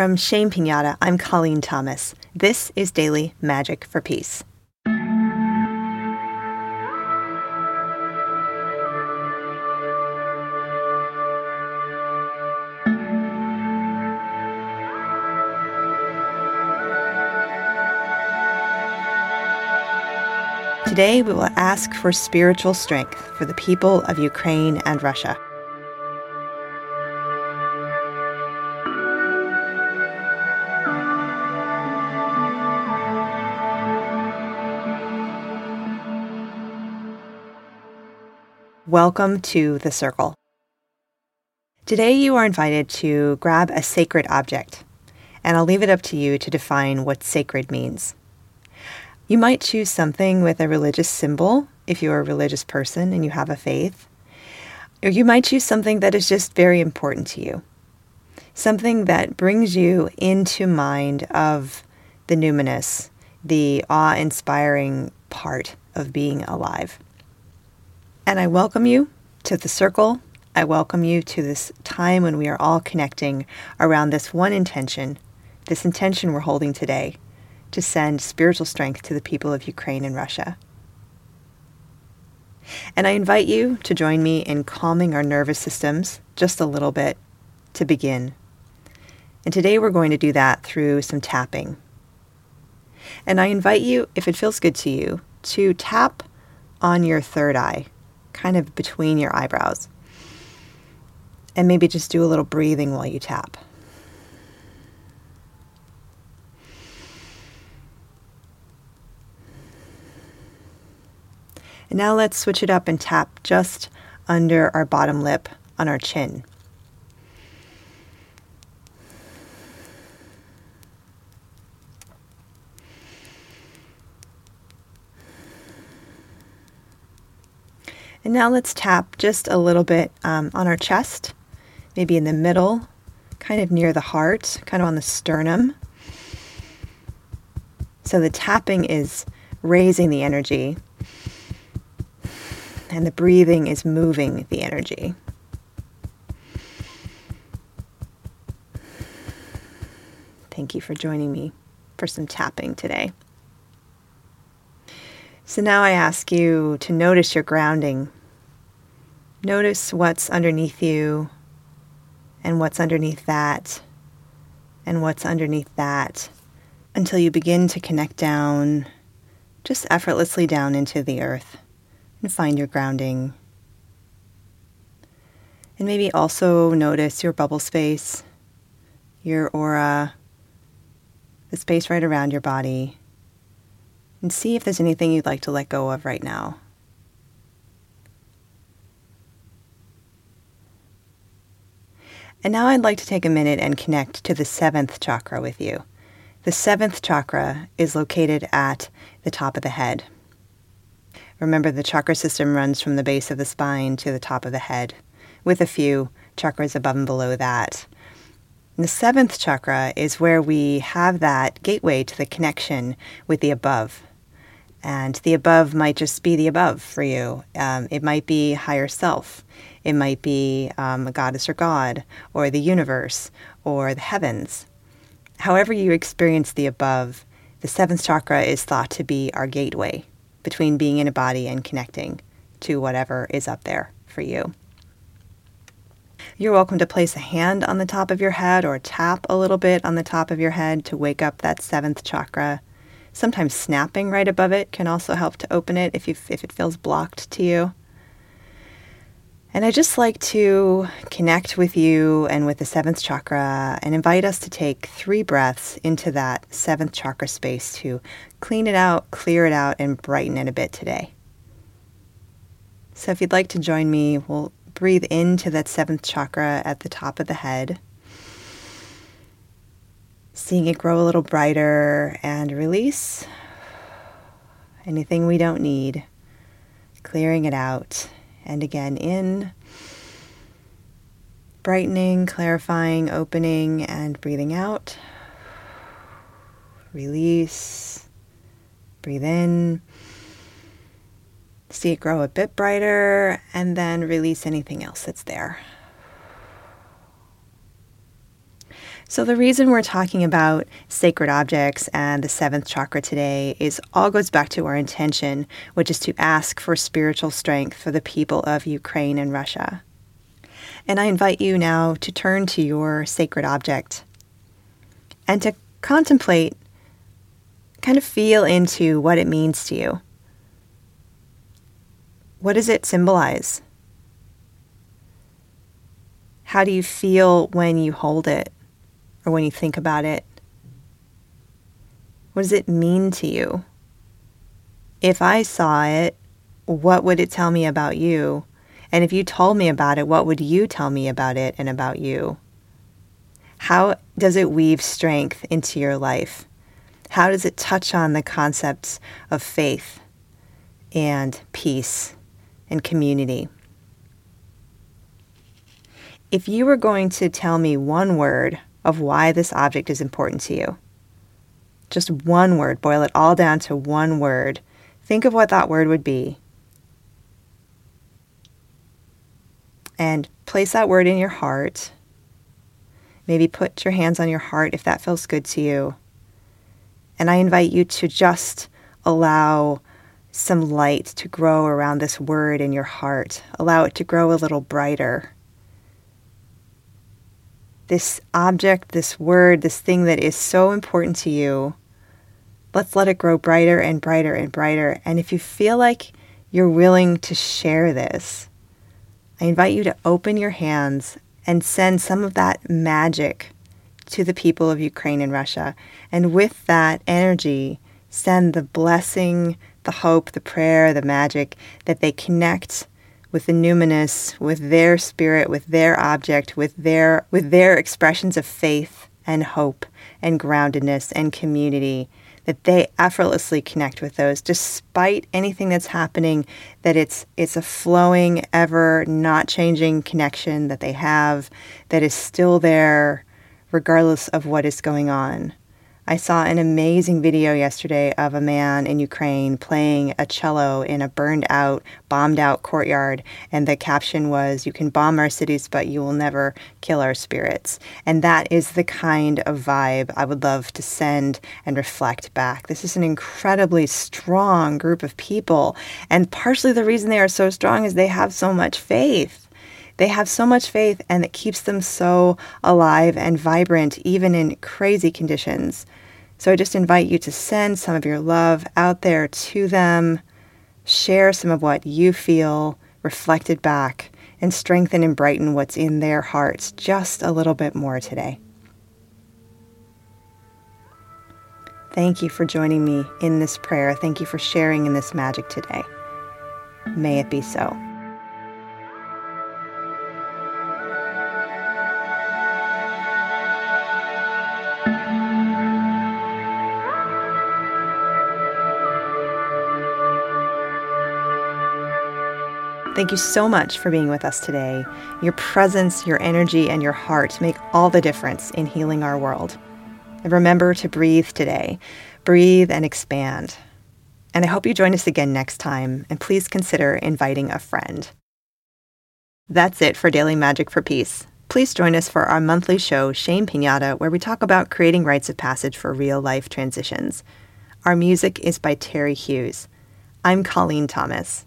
From Shame Pinata, I'm Colleen Thomas. This is Daily Magic for Peace. Today, we will ask for spiritual strength for the people of Ukraine and Russia. Welcome to the Circle. Today, you are invited to grab a sacred object, and I'll leave it up to you to define what sacred means. You might choose something with a religious symbol if you're a religious person and you have a faith. Or you might choose something that is just very important to you. Something that brings you into mind of the numinous, the awe inspiring part of being alive. And I welcome you to the circle. I welcome you to this time when we are all connecting around this one intention, this intention we're holding today to send spiritual strength to the people of Ukraine and Russia. And I invite you to join me in calming our nervous systems just a little bit to begin. And today we're going to do that through some tapping. And I invite you, if it feels good to you, to tap on your third eye, kind of between your eyebrows. And maybe just do a little breathing while you tap. And now let's switch it up and tap just under our bottom lip on our chin. And now let's tap just a little bit um, on our chest, maybe in the middle, kind of near the heart, kind of on the sternum. So the tapping is raising the energy and the breathing is moving the energy. Thank you for joining me for some tapping today. So now I ask you to notice your grounding. Notice what's underneath you and what's underneath that and what's underneath that until you begin to connect down, just effortlessly down into the earth and find your grounding. And maybe also notice your bubble space, your aura, the space right around your body, and see if there's anything you'd like to let go of right now. And now I'd like to take a minute and connect to the seventh chakra with you. The seventh chakra is located at the top of the head. Remember, the chakra system runs from the base of the spine to the top of the head, with a few chakras above and below that. And the seventh chakra is where we have that gateway to the connection with the above. And the above might just be the above for you. Um, it might be higher self. It might be um, a goddess or god, or the universe, or the heavens. However, you experience the above, the seventh chakra is thought to be our gateway between being in a body and connecting to whatever is up there for you. You're welcome to place a hand on the top of your head or tap a little bit on the top of your head to wake up that seventh chakra. Sometimes snapping right above it can also help to open it if, you, if it feels blocked to you. And I just like to connect with you and with the seventh chakra and invite us to take three breaths into that seventh chakra space to clean it out, clear it out, and brighten it a bit today. So if you'd like to join me, we'll breathe into that seventh chakra at the top of the head, seeing it grow a little brighter and release anything we don't need, clearing it out and again in, brightening, clarifying, opening, and breathing out. Release, breathe in. See it grow a bit brighter, and then release anything else that's there. So, the reason we're talking about sacred objects and the seventh chakra today is all goes back to our intention, which is to ask for spiritual strength for the people of Ukraine and Russia. And I invite you now to turn to your sacred object and to contemplate, kind of feel into what it means to you. What does it symbolize? How do you feel when you hold it? Or when you think about it? What does it mean to you? If I saw it, what would it tell me about you? And if you told me about it, what would you tell me about it and about you? How does it weave strength into your life? How does it touch on the concepts of faith and peace and community? If you were going to tell me one word of why this object is important to you. Just one word, boil it all down to one word. Think of what that word would be. And place that word in your heart. Maybe put your hands on your heart if that feels good to you. And I invite you to just allow some light to grow around this word in your heart. Allow it to grow a little brighter this object, this word, this thing that is so important to you, let's let it grow brighter and brighter and brighter. And if you feel like you're willing to share this, I invite you to open your hands and send some of that magic to the people of Ukraine and Russia. And with that energy, send the blessing, the hope, the prayer, the magic that they connect with the numinous, with their spirit, with their object, with their with their expressions of faith and hope and groundedness and community that they effortlessly connect with those despite anything that's happening that it's it's a flowing ever not changing connection that they have that is still there regardless of what is going on I saw an amazing video yesterday of a man in Ukraine playing a cello in a burned out, bombed out courtyard. And the caption was, You can bomb our cities, but you will never kill our spirits. And that is the kind of vibe I would love to send and reflect back. This is an incredibly strong group of people. And partially the reason they are so strong is they have so much faith. They have so much faith, and it keeps them so alive and vibrant, even in crazy conditions. So I just invite you to send some of your love out there to them, share some of what you feel reflected back, and strengthen and brighten what's in their hearts just a little bit more today. Thank you for joining me in this prayer. Thank you for sharing in this magic today. May it be so. Thank you so much for being with us today. Your presence, your energy, and your heart make all the difference in healing our world. And remember to breathe today. Breathe and expand. And I hope you join us again next time, and please consider inviting a friend. That's it for Daily Magic for Peace. Please join us for our monthly show, Shame Pinata, where we talk about creating rites of passage for real life transitions. Our music is by Terry Hughes. I'm Colleen Thomas.